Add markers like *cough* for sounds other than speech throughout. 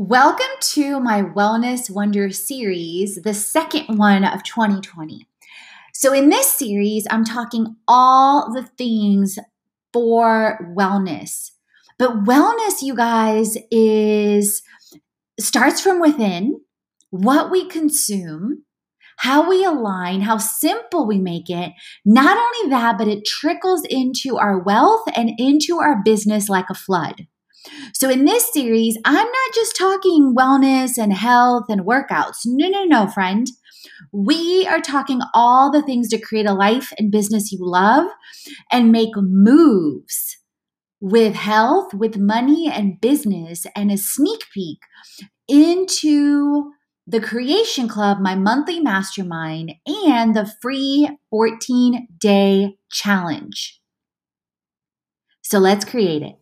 Welcome to my Wellness Wonder series, the second one of 2020. So, in this series, I'm talking all the things for wellness. But wellness, you guys, is starts from within, what we consume, how we align, how simple we make it. Not only that, but it trickles into our wealth and into our business like a flood. So, in this series, I'm not just talking wellness and health and workouts. No, no, no, friend. We are talking all the things to create a life and business you love and make moves with health, with money and business, and a sneak peek into the Creation Club, my monthly mastermind, and the free 14 day challenge. So let's create it.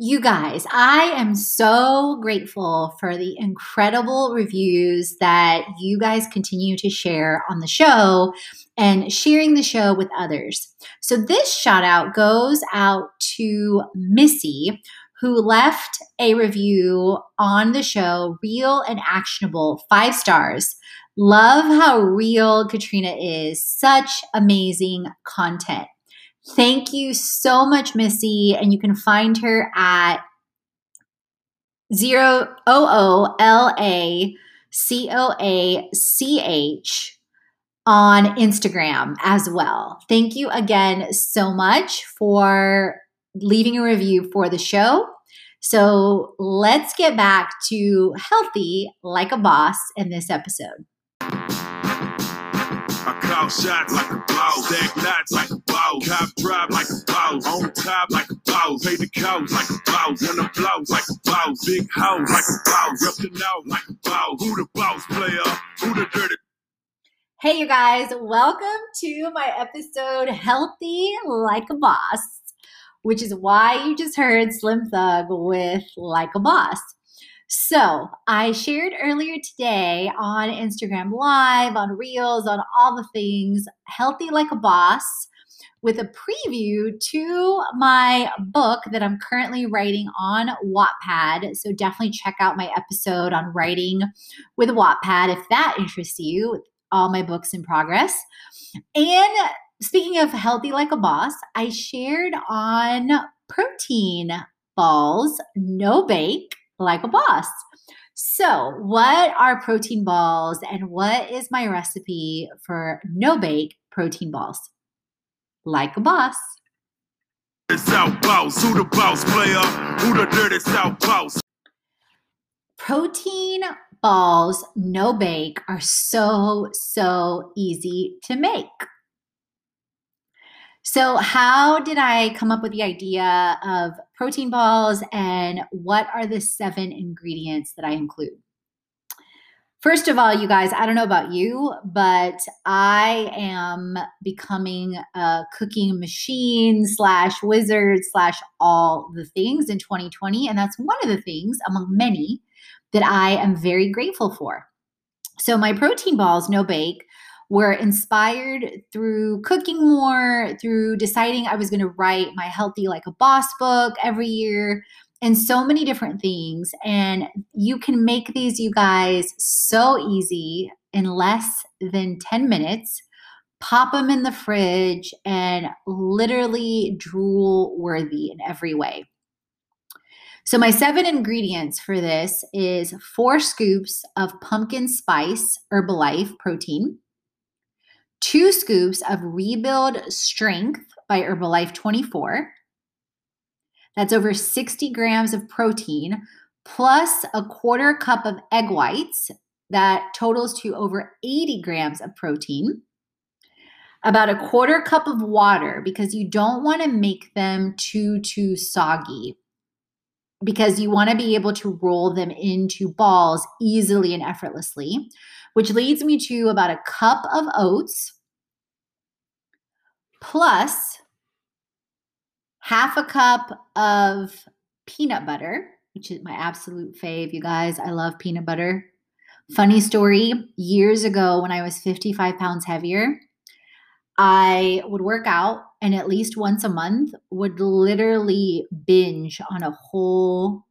You guys, I am so grateful for the incredible reviews that you guys continue to share on the show and sharing the show with others. So, this shout out goes out to Missy, who left a review on the show, Real and Actionable, five stars. Love how real Katrina is. Such amazing content. Thank you so much, Missy. And you can find her at zero O O L A C O A C H on Instagram as well. Thank you again so much for leaving a review for the show. So let's get back to healthy like a boss in this episode. Cop drive like a boss, on top like a boss, pay the cows like a boss, when the blows like a boss, big house like a boss, rep the now like a boss. Who the boss player? Who the dirty? Hey, you guys, welcome to my episode Healthy Like a Boss, which is why you just heard Slim Thug with Like a Boss. So, I shared earlier today on Instagram Live, on Reels, on all the things, Healthy Like a Boss, with a preview to my book that I'm currently writing on Wattpad. So, definitely check out my episode on writing with Wattpad if that interests you, all my books in progress. And speaking of Healthy Like a Boss, I shared on protein balls, no bake like a boss. So, what are protein balls and what is my recipe for no bake protein balls? Like a boss. South who the boss player? Who the dirty South? Protein balls, no bake, are so, so easy to make. So, how did I come up with the idea of protein balls and what are the seven ingredients that I include? First of all, you guys, I don't know about you, but I am becoming a cooking machine slash wizard slash all the things in 2020. And that's one of the things among many that I am very grateful for. So, my protein balls, no bake, were inspired through cooking more, through deciding I was going to write my Healthy Like a Boss book every year, and so many different things. And you can make these, you guys, so easy in less than 10 minutes. Pop them in the fridge and literally drool worthy in every way. So, my seven ingredients for this is four scoops of pumpkin spice Herbalife protein, two scoops of Rebuild Strength by Herbalife 24. That's over 60 grams of protein, plus a quarter cup of egg whites. That totals to over 80 grams of protein. About a quarter cup of water because you don't want to make them too, too soggy because you want to be able to roll them into balls easily and effortlessly, which leads me to about a cup of oats, plus half a cup of peanut butter, which is my absolute fave, you guys. I love peanut butter. Funny story years ago, when I was 55 pounds heavier, I would work out and at least once a month would literally binge on a whole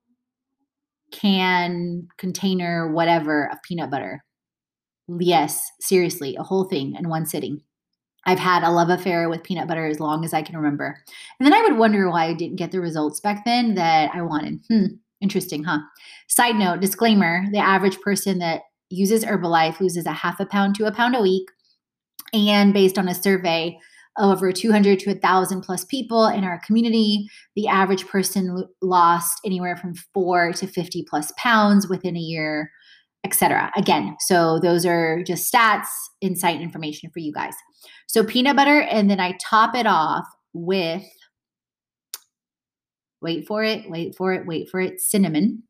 can, container, whatever of peanut butter. Yes, seriously, a whole thing in one sitting. I've had a love affair with peanut butter as long as I can remember. And then I would wonder why I didn't get the results back then that I wanted. Hmm, interesting, huh? Side note, disclaimer the average person that uses Herbalife loses a half a pound to a pound a week. And based on a survey of over 200 to 1,000 plus people in our community, the average person lost anywhere from four to 50 plus pounds within a year, etc. Again, so those are just stats, insight, information for you guys. So peanut butter, and then I top it off with, wait for it, wait for it, wait for it, cinnamon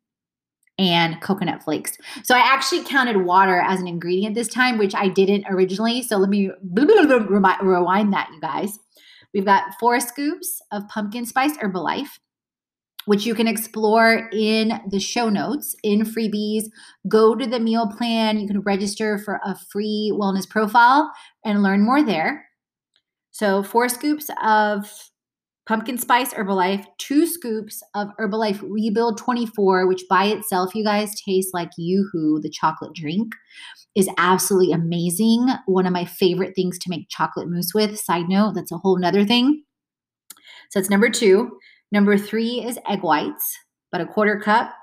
and coconut flakes. So I actually counted water as an ingredient this time, which I didn't originally. So let me *laughs* rewind that, you guys. We've got four scoops of pumpkin spice Herbalife, which you can explore in the show notes in freebies. Go to the meal plan. You can register for a free wellness profile and learn more there. So, four scoops of pumpkin spice Herbalife, two scoops of Herbalife Rebuild 24, which by itself, you guys, tastes like Yoo-Hoo, the chocolate drink, is absolutely amazing. One of my favorite things to make chocolate mousse with. Side note, that's a whole nother thing. So that's number two. Number three is egg whites, about a quarter cup.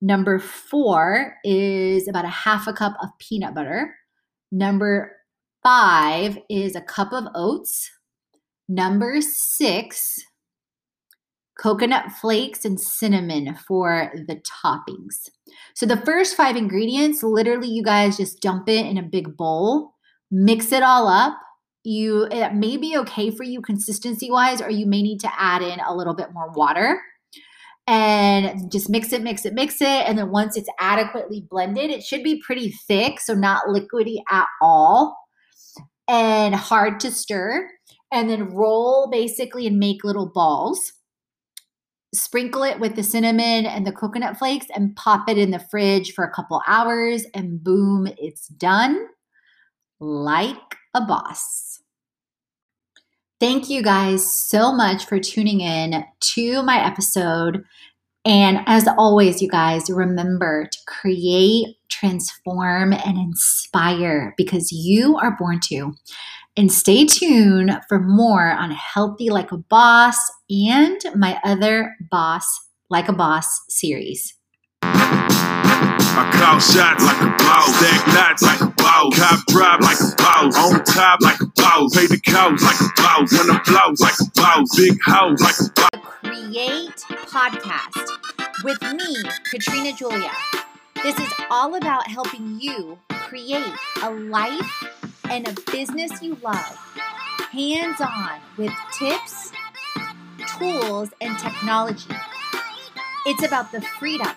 Number four is about a half a cup of peanut butter. Number five is a cup of oats, Number six, coconut flakes and cinnamon for the toppings. So the first five ingredients, literally, you guys just dump it in a big bowl, mix it all up. You eh, it may be okay for you consistency wise, or you may need to add in a little bit more water and just mix it, mix it, mix it. And then once it's adequately blended, it should be pretty thick, so not liquidy at all and hard to stir and then roll basically and make little balls. Sprinkle it with the cinnamon and the coconut flakes and pop it in the fridge for a couple hours, and boom, it's done like a boss. Thank you guys so much for tuning in to my episode. And as always, you guys, remember to create, transform, and inspire because you are born to. And stay tuned for more on Healthy Like a Boss and my other Boss Like a Boss series. I call shots like a boss, stack knots like a boss, cop drive like a boss, on top like a boss, pay the cost like a boss, when I flows like a boss, big house like a boss. Create podcast with me, Katrina Julia. This is all about helping you create a life and a business you love, hands on with tips, tools, and technology. It's about the freedom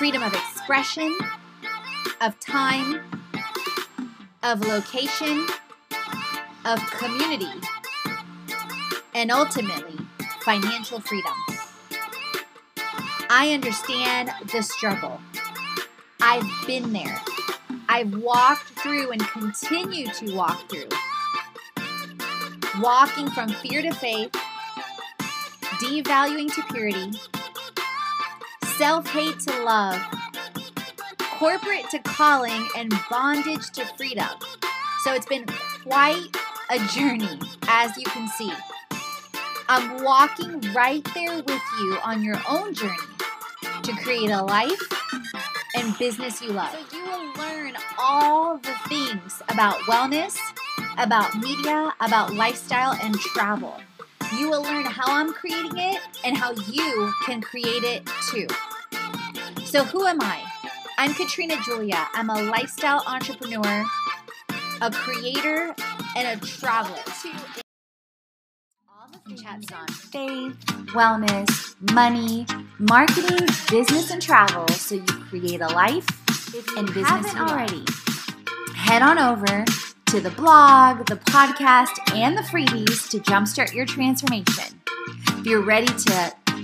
freedom of expression, of time, of location, of community, and ultimately, financial freedom. I understand the struggle. I've been there. I've walked through and continue to walk through. Walking from fear to faith, devaluing to purity, self hate to love, corporate to calling, and bondage to freedom. So it's been quite a journey, as you can see. I'm walking right there with you on your own journey to create a life and business you love. So you will learn all the things about wellness, about media, about lifestyle, and travel. You will learn how I'm creating it and how you can create it too. So, who am I? I'm Katrina Julia. I'm a lifestyle entrepreneur, a creator, and a traveler. All the chats on faith, wellness, money, marketing, business, and travel so you create a life and business haven't already. Head on over to the blog, the podcast, and the freebies to jumpstart your transformation. If you're ready to